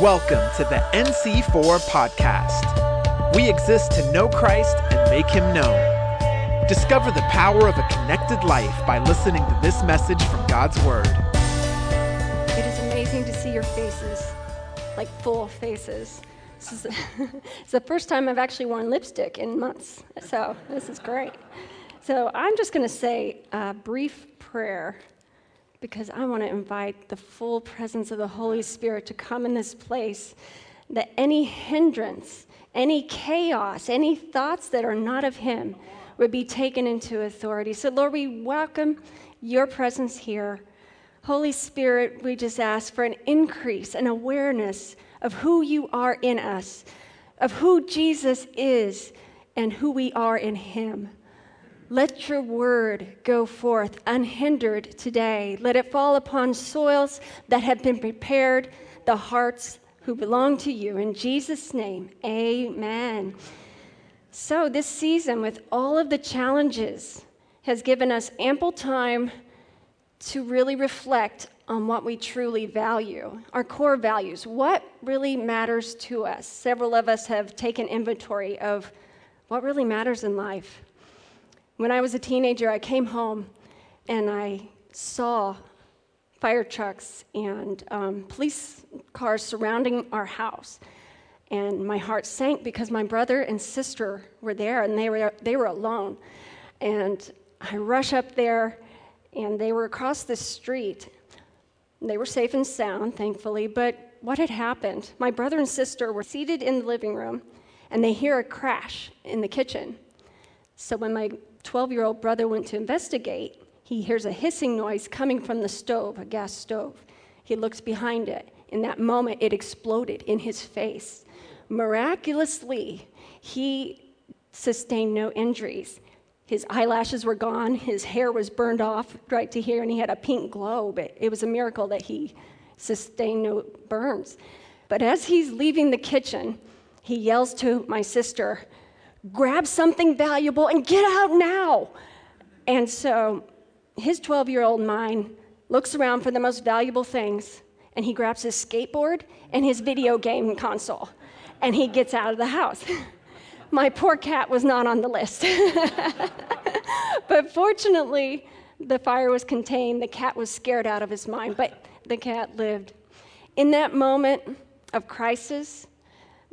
Welcome to the NC4 podcast. We exist to know Christ and make him known. Discover the power of a connected life by listening to this message from God's Word. It is amazing to see your faces, like full faces. This is it's the first time I've actually worn lipstick in months, so this is great. So I'm just going to say a brief prayer because I want to invite the full presence of the Holy Spirit to come in this place. That any hindrance, any chaos, any thoughts that are not of Him would be taken into authority. So, Lord, we welcome your presence here. Holy Spirit, we just ask for an increase, an awareness of who you are in us, of who Jesus is, and who we are in Him. Let your word go forth unhindered today. Let it fall upon soils that have been prepared, the hearts who belong to you. In Jesus' name, amen. So, this season, with all of the challenges, has given us ample time to really reflect on what we truly value, our core values, what really matters to us. Several of us have taken inventory of what really matters in life. When I was a teenager, I came home and I saw fire trucks and um, police cars surrounding our house. And my heart sank because my brother and sister were there and they were, they were alone. And I rush up there and they were across the street. They were safe and sound, thankfully, but what had happened? My brother and sister were seated in the living room and they hear a crash in the kitchen. So when my 12 year old brother went to investigate, he hears a hissing noise coming from the stove, a gas stove. He looks behind it. In that moment, it exploded in his face. Miraculously, he sustained no injuries. His eyelashes were gone, his hair was burned off right to here, and he had a pink glow, but it was a miracle that he sustained no burns. But as he's leaving the kitchen, he yells to my sister, grab something valuable and get out now. And so his 12 year old mind looks around for the most valuable things and he grabs his skateboard and his video game console and he gets out of the house. My poor cat was not on the list. but fortunately, the fire was contained. The cat was scared out of his mind, but the cat lived. In that moment of crisis,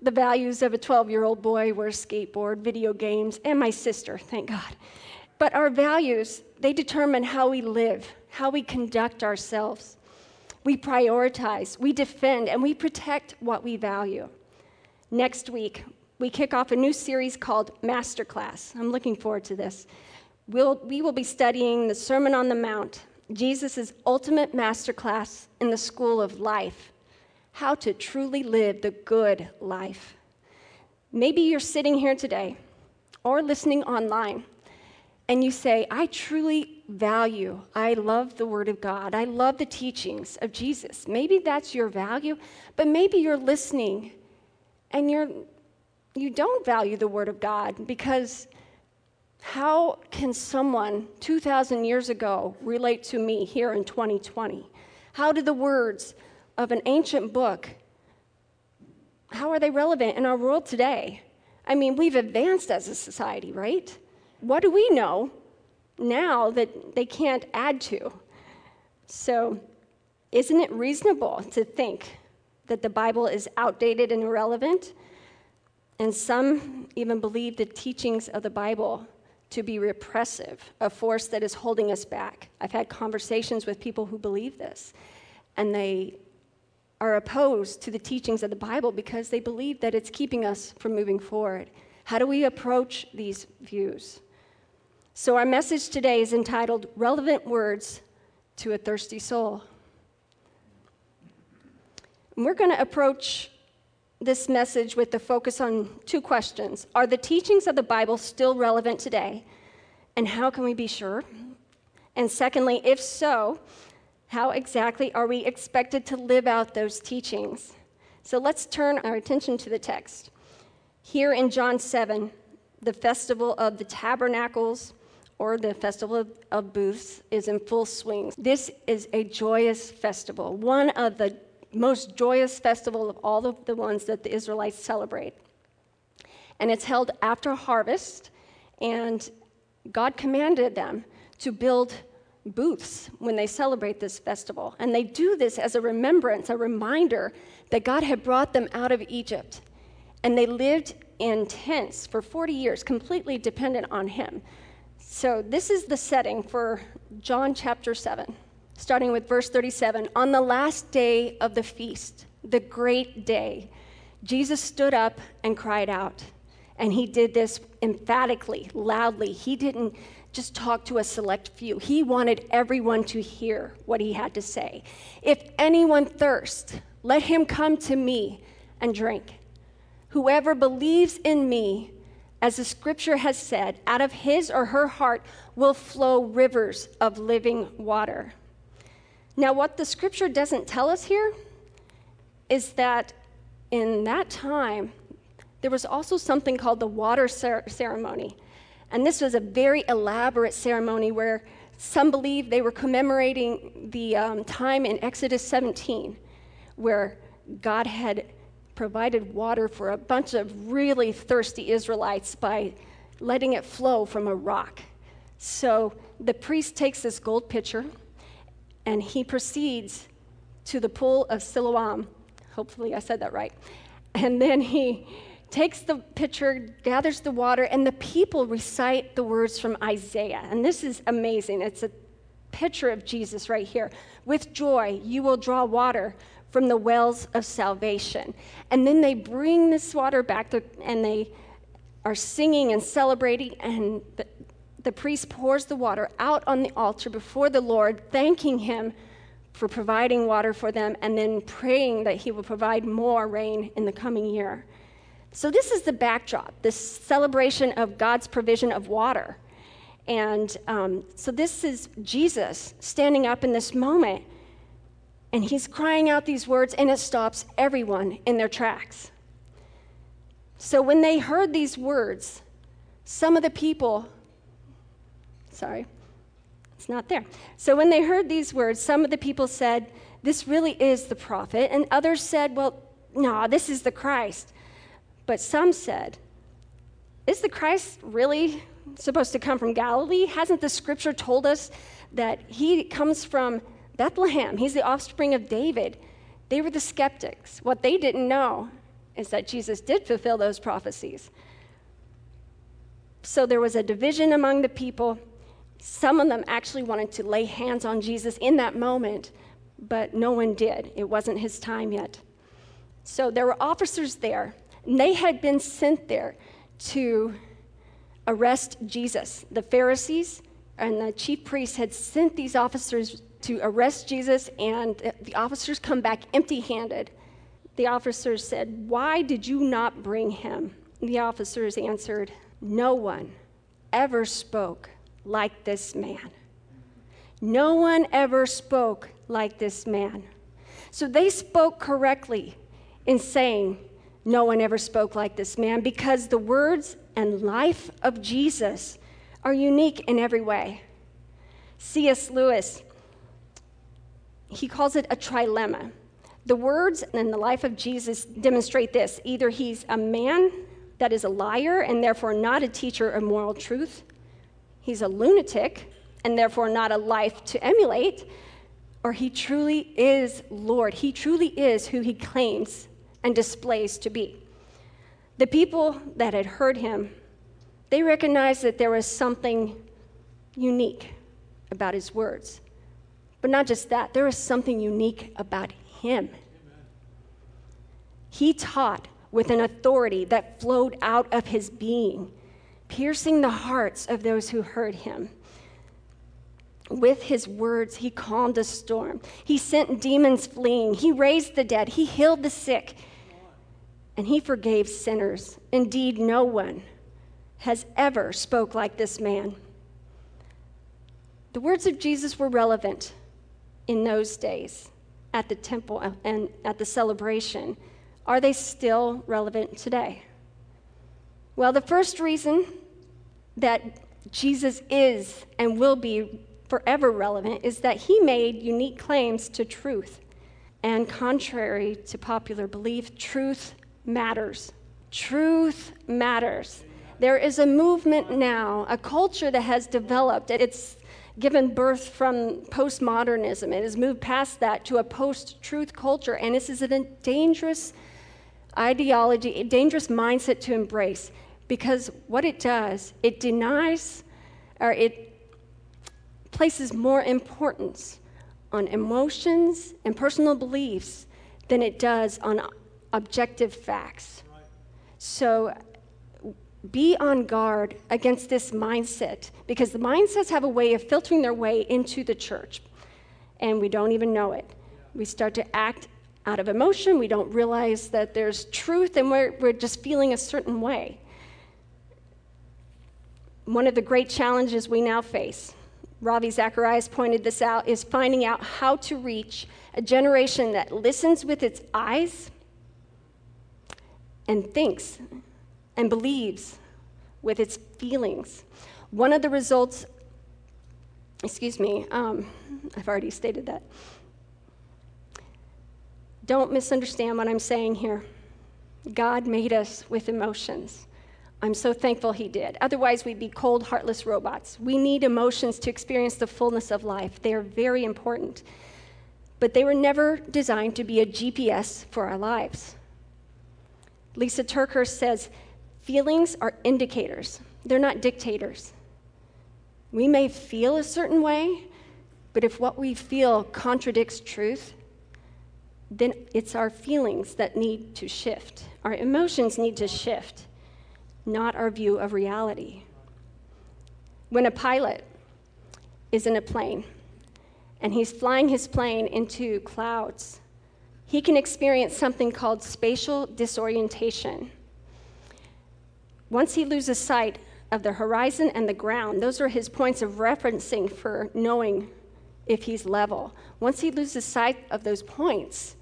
the values of a 12 year old boy were skateboard, video games, and my sister, thank God. But our values, they determine how we live, how we conduct ourselves. We prioritize, we defend, and we protect what we value. Next week, we kick off a new series called Masterclass. I'm looking forward to this. We'll, we will be studying the Sermon on the Mount, Jesus' ultimate masterclass in the school of life how to truly live the good life. Maybe you're sitting here today or listening online and you say, I truly value, I love the Word of God, I love the teachings of Jesus. Maybe that's your value, but maybe you're listening and you're, you don't value the Word of God because how can someone 2,000 years ago relate to me here in 2020? How do the words of an ancient book, how are they relevant in our world today? I mean, we've advanced as a society, right? What do we know now that they can't add to? So, isn't it reasonable to think that the Bible is outdated and irrelevant? And some even believe the teachings of the Bible to be repressive, a force that is holding us back. I've had conversations with people who believe this, and they are opposed to the teachings of the Bible because they believe that it's keeping us from moving forward. How do we approach these views? So, our message today is entitled Relevant Words to a Thirsty Soul. And we're going to approach this message with the focus on two questions Are the teachings of the Bible still relevant today? And how can we be sure? And secondly, if so, how exactly are we expected to live out those teachings? So let's turn our attention to the text. Here in John 7, the festival of the tabernacles or the festival of, of booths is in full swing. This is a joyous festival, one of the most joyous festival of all of the ones that the Israelites celebrate. And it's held after harvest, and God commanded them to build booths when they celebrate this festival. And they do this as a remembrance, a reminder that God had brought them out of Egypt. And they lived in tents for 40 years, completely dependent on Him. So, this is the setting for John chapter 7, starting with verse 37. On the last day of the feast, the great day, Jesus stood up and cried out. And he did this emphatically, loudly. He didn't just talk to a select few. He wanted everyone to hear what he had to say. If anyone thirst, let him come to me and drink. Whoever believes in me, as the scripture has said, out of his or her heart will flow rivers of living water. Now, what the scripture doesn't tell us here is that in that time, there was also something called the water ceremony. And this was a very elaborate ceremony where some believe they were commemorating the um, time in Exodus 17 where God had provided water for a bunch of really thirsty Israelites by letting it flow from a rock. So the priest takes this gold pitcher and he proceeds to the pool of Siloam. Hopefully, I said that right. And then he takes the pitcher, gathers the water, and the people recite the words from Isaiah. And this is amazing. It's a picture of Jesus right here. With joy, you will draw water from the wells of salvation. And then they bring this water back and they are singing and celebrating, and the, the priest pours the water out on the altar before the Lord, thanking him for providing water for them and then praying that he will provide more rain in the coming year. So, this is the backdrop, this celebration of God's provision of water. And um, so, this is Jesus standing up in this moment, and he's crying out these words, and it stops everyone in their tracks. So, when they heard these words, some of the people, sorry, it's not there. So, when they heard these words, some of the people said, This really is the prophet. And others said, Well, no, this is the Christ. But some said, Is the Christ really supposed to come from Galilee? Hasn't the scripture told us that he comes from Bethlehem? He's the offspring of David. They were the skeptics. What they didn't know is that Jesus did fulfill those prophecies. So there was a division among the people. Some of them actually wanted to lay hands on Jesus in that moment, but no one did. It wasn't his time yet. So there were officers there and they had been sent there to arrest Jesus. The Pharisees and the chief priests had sent these officers to arrest Jesus, and the officers come back empty handed. The officers said, Why did you not bring him? The officers answered, No one ever spoke like this man. No one ever spoke like this man. So they spoke correctly in saying, no one ever spoke like this man because the words and life of Jesus are unique in every way. C.S. Lewis, he calls it a trilemma. The words and the life of Jesus demonstrate this either he's a man that is a liar and therefore not a teacher of moral truth, he's a lunatic and therefore not a life to emulate, or he truly is Lord. He truly is who he claims and displays to be. The people that had heard him, they recognized that there was something unique about his words. But not just that, there was something unique about him. He taught with an authority that flowed out of his being, piercing the hearts of those who heard him. With his words, he calmed a storm. He sent demons fleeing. He raised the dead. He healed the sick and he forgave sinners. Indeed, no one has ever spoke like this man. The words of Jesus were relevant in those days at the temple and at the celebration. Are they still relevant today? Well, the first reason that Jesus is and will be forever relevant is that he made unique claims to truth And contrary to popular belief, truth matters. Truth matters. There is a movement now, a culture that has developed. It's given birth from postmodernism. It has moved past that to a post truth culture, and this is a dangerous ideology, a dangerous mindset to embrace because what it does, it denies or it places more importance on emotions and personal beliefs than it does on objective facts. So be on guard against this mindset because the mindsets have a way of filtering their way into the church and we don't even know it. We start to act out of emotion, we don't realize that there's truth, and we're, we're just feeling a certain way. One of the great challenges we now face, Ravi Zacharias pointed this out, is finding out how to reach a generation that listens with its eyes and thinks and believes with its feelings. One of the results, excuse me, um, I've already stated that. Don't misunderstand what I'm saying here. God made us with emotions. I'm so thankful He did. Otherwise, we'd be cold, heartless robots. We need emotions to experience the fullness of life, they are very important. But they were never designed to be a GPS for our lives. Lysa TerKeurst says feelings are indicators, they're not dictators. We may feel a certain way, but if what we feel contradicts truth, then it's our feelings that need to shift. Our emotions need to shift, not our view of reality. When a pilot is in a plane and he's flying his plane into clouds, he can experience something called spatial disorientation. Once he loses sight of the horizon and the ground, those are his points of referencing for knowing if he's level. Once he loses sight of those points,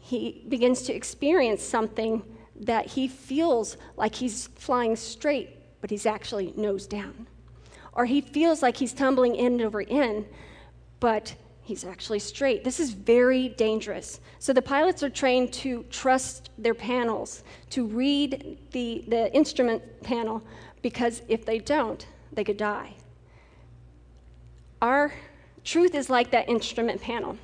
he begins to experience something that he feels like he's flying straight, but he's actually nose down. Or he feels like he's tumbling end over end, but he's actually straight. This is very dangerous. So the pilots are trained to trust their panels, to read the, the instrument panel, because if they don't, they could die. Our truth is like that instrument panel.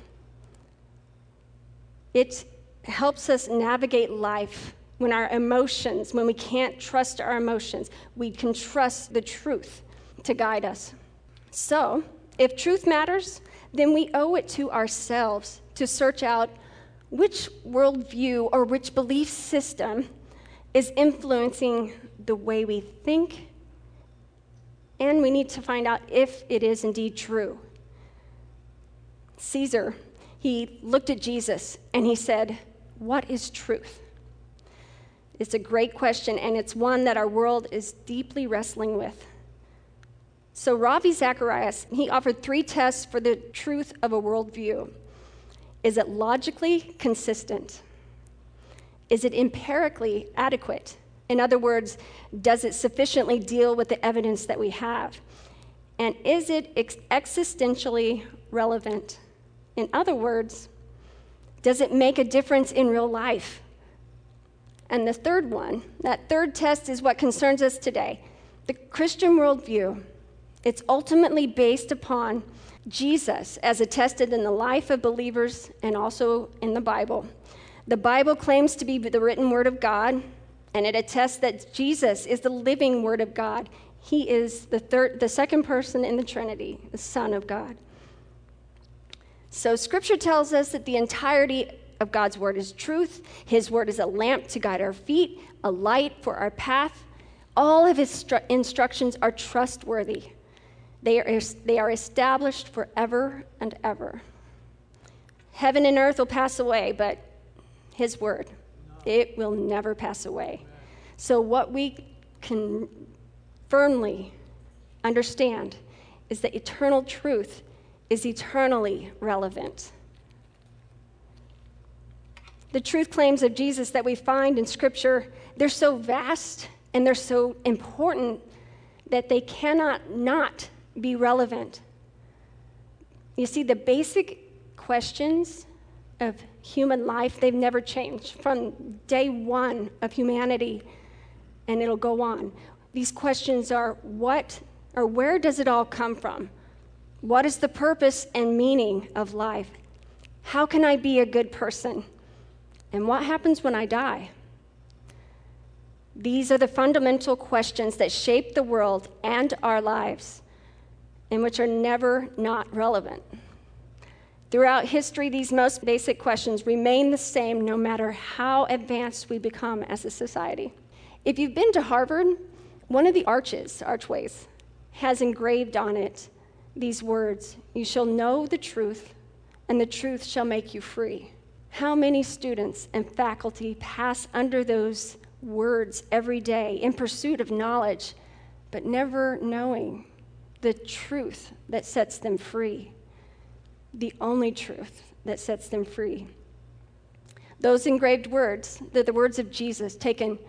It helps us navigate life when our emotions, when we can't trust our emotions, we can trust the truth to guide us. So, if truth matters, then we owe it to ourselves to search out which worldview or which belief system is influencing the way we think, and we need to find out if it is indeed true. Caesar, he looked at Jesus and he said, What is truth? It's a great question, and it's one that our world is deeply wrestling with. So, Ravi Zacharias, he offered three tests for the truth of a worldview. Is it logically consistent? Is it empirically adequate? In other words, does it sufficiently deal with the evidence that we have? And is it ex- existentially relevant? In other words, does it make a difference in real life? And the third one, that third test is what concerns us today. The Christian worldview, it's ultimately based upon Jesus as attested in the life of believers and also in the Bible. The Bible claims to be the written word of God, and it attests that Jesus is the living word of God. He is the third the second person in the Trinity, the Son of God. So, scripture tells us that the entirety of God's word is truth. His word is a lamp to guide our feet, a light for our path. All of his stru- instructions are trustworthy, they are, they are established forever and ever. Heaven and earth will pass away, but his word, it will never pass away. So, what we can firmly understand is that eternal truth is eternally relevant. The truth claims of Jesus that we find in Scripture, they're so vast and they're so important that they cannot not be relevant. You see, the basic questions of human life, they've never changed from day one of humanity, and it'll go on. These questions are what or where does it all come from? What is the purpose and meaning of life? How can I be a good person? And what happens when I die? These are the fundamental questions that shape the world and our lives, and which are never not relevant. Throughout history, these most basic questions remain the same no matter how advanced we become as a society. If you've been to Harvard, one of the arches, archways, has engraved on it these words You shall know the truth, and the truth shall make you free. How many students and faculty pass under those words every day in pursuit of knowledge, but never knowing the truth that sets them free? The only truth that sets them free. Those engraved words, they're the words of Jesus taken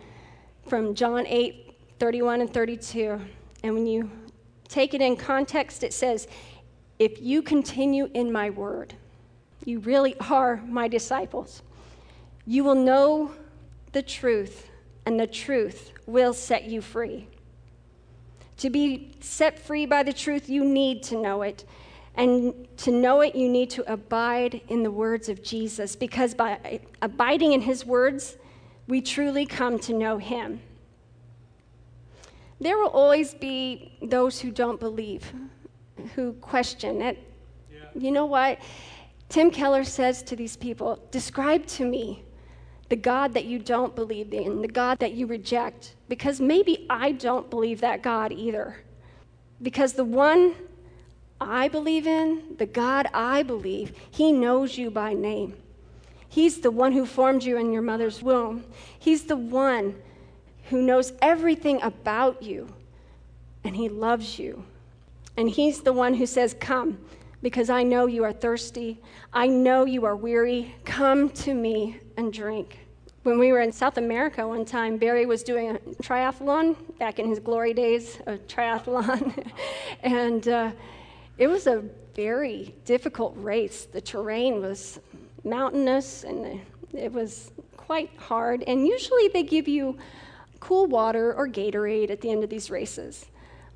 from John 8 31 and 32. And when you take it in context, it says, If you continue in my word, you really are my disciples. You will know the truth, and the truth will set you free. To be set free by the truth, you need to know it. And to know it, you need to abide in the words of Jesus, because by abiding in his words, we truly come to know him. There will always be those who don't believe, who question it. Yeah. You know what? Tim Keller says to these people Describe to me the God that you don't believe in, the God that you reject, because maybe I don't believe that God either. Because the one I believe in, the God I believe, he knows you by name. He's the one who formed you in your mother's womb. He's the one who knows everything about you, and he loves you. And he's the one who says, Come because I know you are thirsty. I know you are weary. Come to me and drink. When we were in South America one time, Barry was doing a triathlon back in his glory days of triathlon. and uh, it was a very difficult race. The terrain was mountainous and it was quite hard. And usually they give you cool water or Gatorade at the end of these races.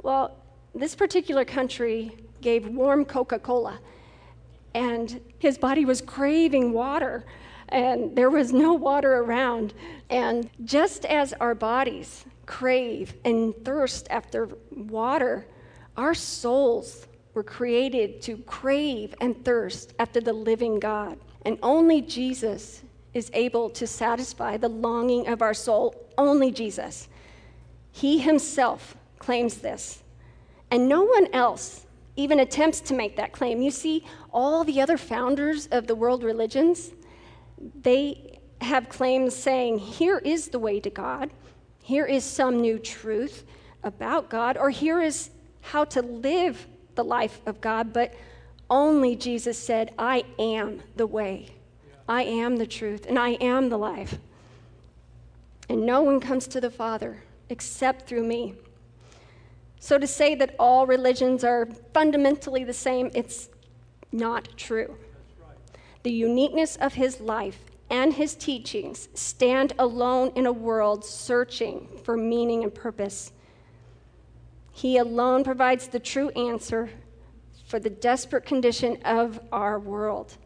Well, this particular country gave warm Coca Cola. And his body was craving water, and there was no water around. And just as our bodies crave and thirst after water, our souls were created to crave and thirst after the living God. And only Jesus is able to satisfy the longing of our soul. Only Jesus. He himself claims this. And no one else even attempts to make that claim. You see, all the other founders of the world religions, they have claims saying, here is the way to God, here is some new truth about God, or here is how to live the life of God, but only Jesus said, I am the way, I am the truth, and I am the life. And no one comes to the Father except through me. So to say that all religions are fundamentally the same, it's not true. The uniqueness of his life and his teachings stand alone in a world searching for meaning and purpose. He alone provides the true answer for the desperate condition of our world.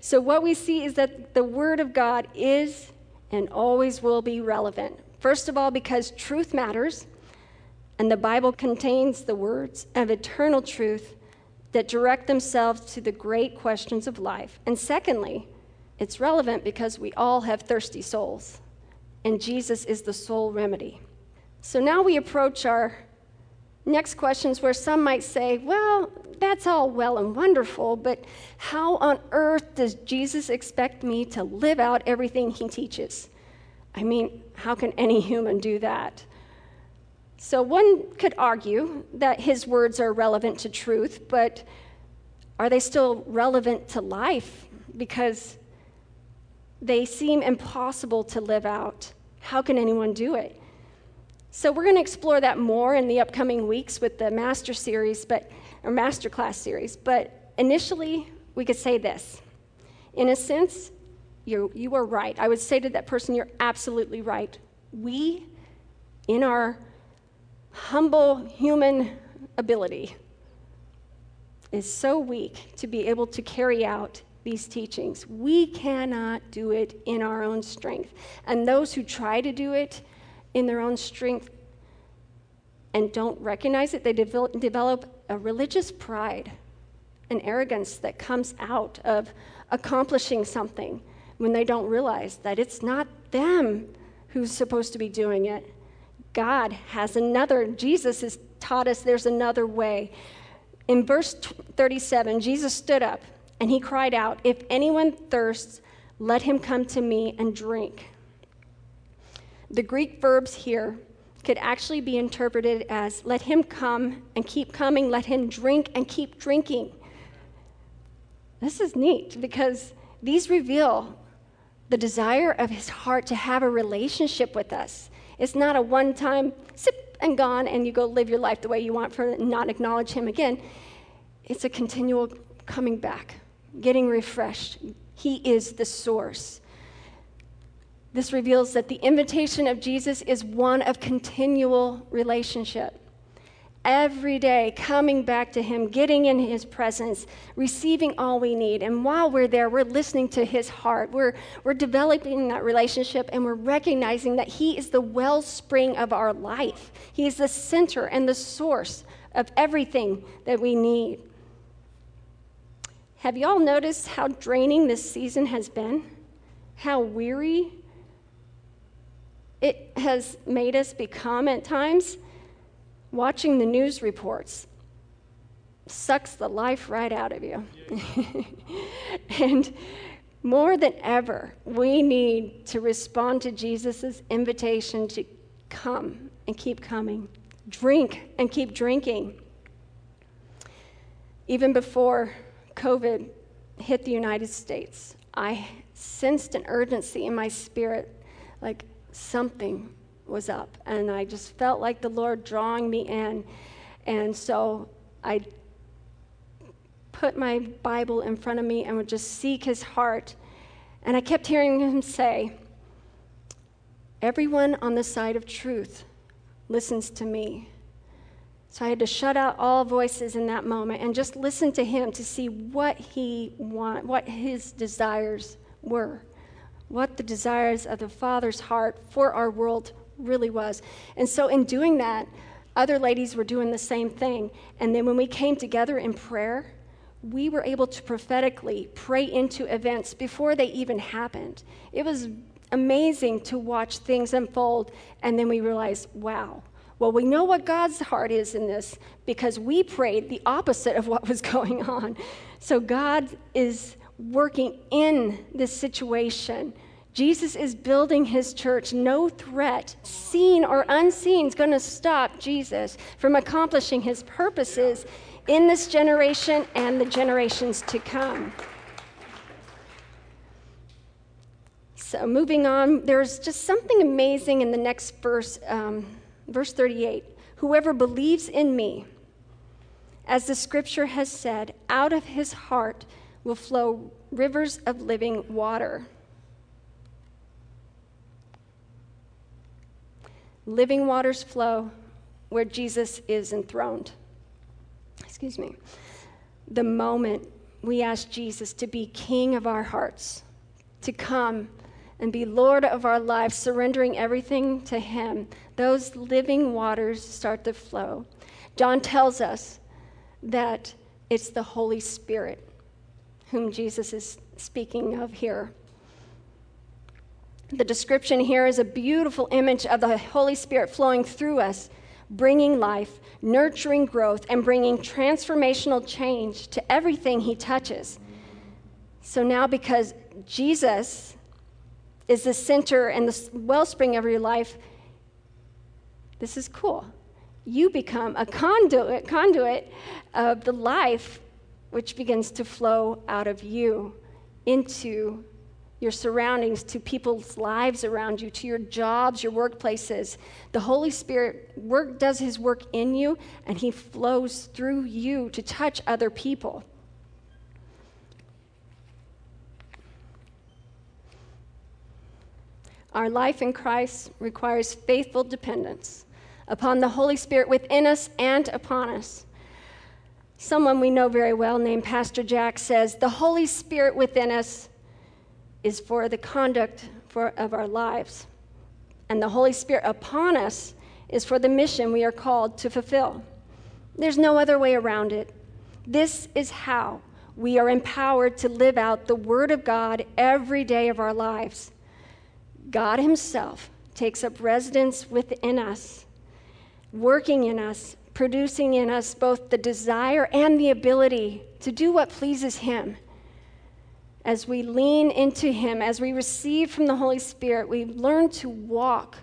So, what we see is that the Word of God is and always will be relevant. First of all, because truth matters. And the Bible contains the words of eternal truth that direct themselves to the great questions of life. And secondly, it's relevant because we all have thirsty souls, and Jesus is the sole remedy. So now we approach our next questions where some might say, well, that's all well and wonderful, but how on earth does Jesus expect me to live out everything he teaches? I mean, how can any human do that? So one could argue that his words are relevant to truth, but are they still relevant to life? Because they seem impossible to live out. How can anyone do it? So we're going to explore that more in the upcoming weeks with the master series, but or master class series. But initially, we could say this: In a sense, you, you are right. I would say to that person, You're absolutely right. We, in our humble human ability, is so weak to be able to carry out these teachings. We cannot do it in our own strength. And those who try to do it in their own strength and don't recognize it, they develop a religious pride, an arrogance that comes out of accomplishing something when they don't realize that it's not them who's supposed to be doing it. God has another, Jesus has taught us there's another way. In verse 37, Jesus stood up and he cried out, If anyone thirsts, let him come to me and drink. The Greek verbs here could actually be interpreted as let him come and keep coming, let him drink and keep drinking. This is neat because these reveal the desire of his heart to have a relationship with us. It's not a one time sip and gone and you go live your life the way you want for not acknowledge him again. It's a continual coming back, getting refreshed. He is the source. This reveals that the invitation of Jesus is one of continual relationship. Every day, coming back to Him, getting in His presence, receiving all we need. And while we're there, we're listening to His heart. We're, we're developing that relationship and we're recognizing that He is the wellspring of our life. He is the center and the source of everything that we need. Have y'all noticed how draining this season has been? How weary it has made us become at times. Watching the news reports sucks the life right out of you. and more than ever, we need to respond to Jesus' invitation to come and keep coming, drink and keep drinking. Even before COVID hit the United States, I sensed an urgency in my spirit like, something was up. And I just felt like the Lord drawing me in. And so I put my Bible in front of me and would just seek his heart. And I kept hearing him say, Everyone on the side of truth listens to me. So I had to shut out all voices in that moment and just listen to him to see what he want, what his desires were what the desires of the Father's heart for our world really was. And so, in doing that, other ladies were doing the same thing. And then when we came together in prayer, we were able to prophetically pray into events before they even happened. It was amazing to watch things unfold, and then we realized, wow. Well, we know what God's heart is in this because we prayed the opposite of what was going on. So, God is working in this situation. Jesus is building his church. No threat, seen or unseen, is going to stop Jesus from accomplishing his purposes in this generation and the generations to come. So, moving on, there's just something amazing in the next verse, um, verse 38. Whoever believes in me, as the scripture has said, out of his heart will flow rivers of living water. Living waters flow where Jesus is enthroned. Excuse me. The moment we ask Jesus to be king of our hearts, to come and be Lord of our lives, surrendering everything to Him, those living waters start to flow. John tells us that it's the Holy Spirit whom Jesus is speaking of here. The description here is a beautiful image of the Holy Spirit flowing through us, bringing life, nurturing growth, and bringing transformational change to everything he touches. So now, because Jesus is the center and the wellspring of your life, this is cool. You become a conduit, conduit of the life which begins to flow out of you into your surroundings, to people's lives around you, to your jobs, your workplaces. The Holy Spirit work, does His work in you, and He flows through you to touch other people. Our life in Christ requires faithful dependence upon the Holy Spirit within us and upon us. Someone we know very well, named Pastor Jack, says, The Holy Spirit within us is for the conduct for, of our lives, and the Holy Spirit upon us is for the mission we are called to fulfill. There's no other way around it. This is how we are empowered to live out the Word of God every day of our lives. God Himself takes up residence within us, working in us, producing in us both the desire and the ability to do what pleases Him. As we lean into Him, as we receive from the Holy Spirit, we learn to walk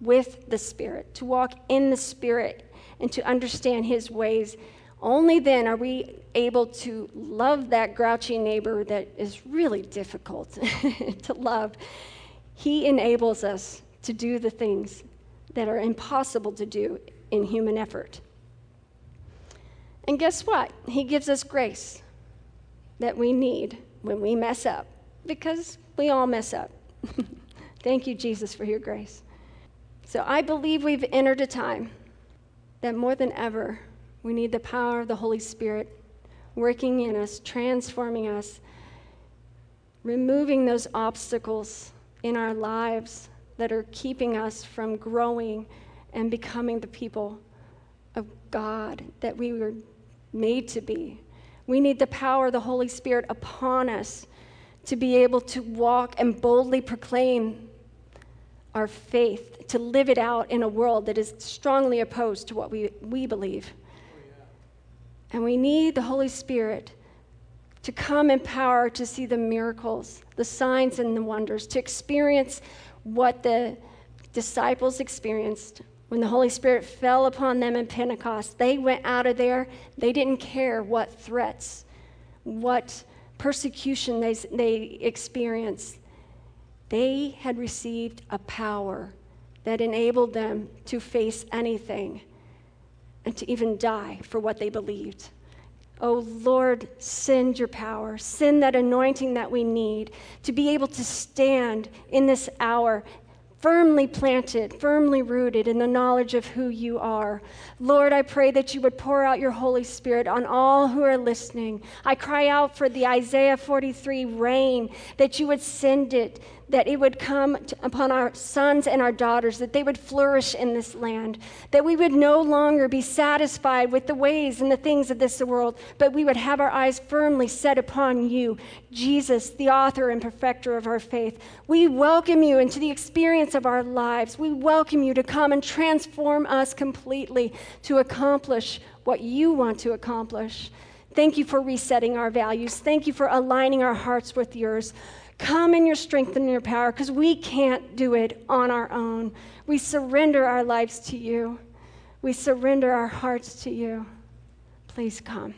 with the Spirit, to walk in the Spirit, and to understand His ways. Only then are we able to love that grouchy neighbor that is really difficult to love. He enables us to do the things that are impossible to do in human effort. And guess what? He gives us grace that we need when we mess up, because we all mess up. Thank you, Jesus, for your grace. So I believe we've entered a time that more than ever, we need the power of the Holy Spirit working in us, transforming us, removing those obstacles in our lives that are keeping us from growing and becoming the people of God that we were made to be. We need the power of the Holy Spirit upon us to be able to walk and boldly proclaim our faith, to live it out in a world that is strongly opposed to what we, we believe. And we need the Holy Spirit to come in power to see the miracles, the signs, and the wonders, to experience what the disciples experienced when the Holy Spirit fell upon them in Pentecost. They went out of there, they didn't care what threats, what persecution they, they experienced. They had received a power that enabled them to face anything and to even die for what they believed. Oh Lord, send your power, send that anointing that we need to be able to stand in this hour firmly planted, firmly rooted in the knowledge of who you are. Lord, I pray that you would pour out your Holy Spirit on all who are listening. I cry out for the Isaiah 43 rain, that you would send it, that it would come upon our sons and our daughters, that they would flourish in this land, that we would no longer be satisfied with the ways and the things of this world, but we would have our eyes firmly set upon you, Jesus, the author and perfecter of our faith. We welcome you into the experience of our lives. We welcome you to come and transform us completely to accomplish what you want to accomplish. Thank you for resetting our values. Thank you for aligning our hearts with yours. Come in your strength and your power because we can't do it on our own. We surrender our lives to you, we surrender our hearts to you. Please come.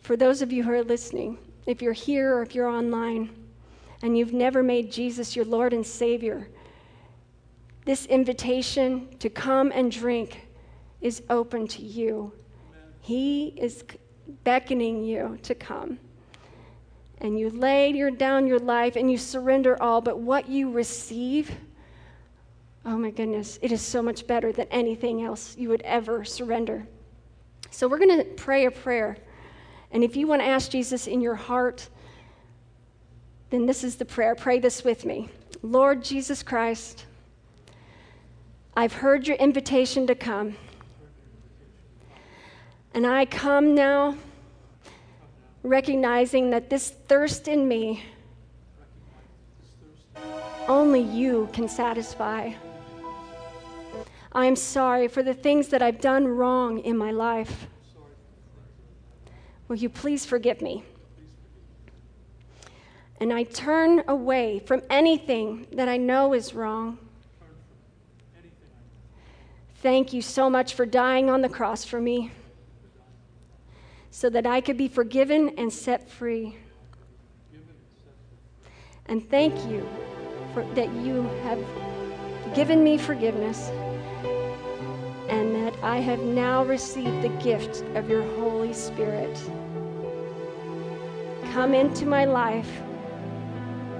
For those of you who are listening, if you're here or if you're online and you've never made Jesus your Lord and Savior, this invitation to come and drink is open to you. He is beckoning you to come and you lay your, down your life and you surrender all, but what you receive, oh my goodness, it is so much better than anything else you would ever surrender. So we're going to pray a prayer. And if you want to ask Jesus in your heart, then this is the prayer. Pray this with me. Lord Jesus Christ, I've heard your invitation to come. And I come now recognizing that this thirst in me, only you can satisfy. I am sorry for the things that I've done wrong in my life. Will you please forgive me? And I turn away from anything that I know is wrong. Thank you so much for dying on the cross for me so that I could be forgiven and set free. And thank you for, that you have given me forgiveness and that I have now received the gift of your Holy Spirit. Come into my life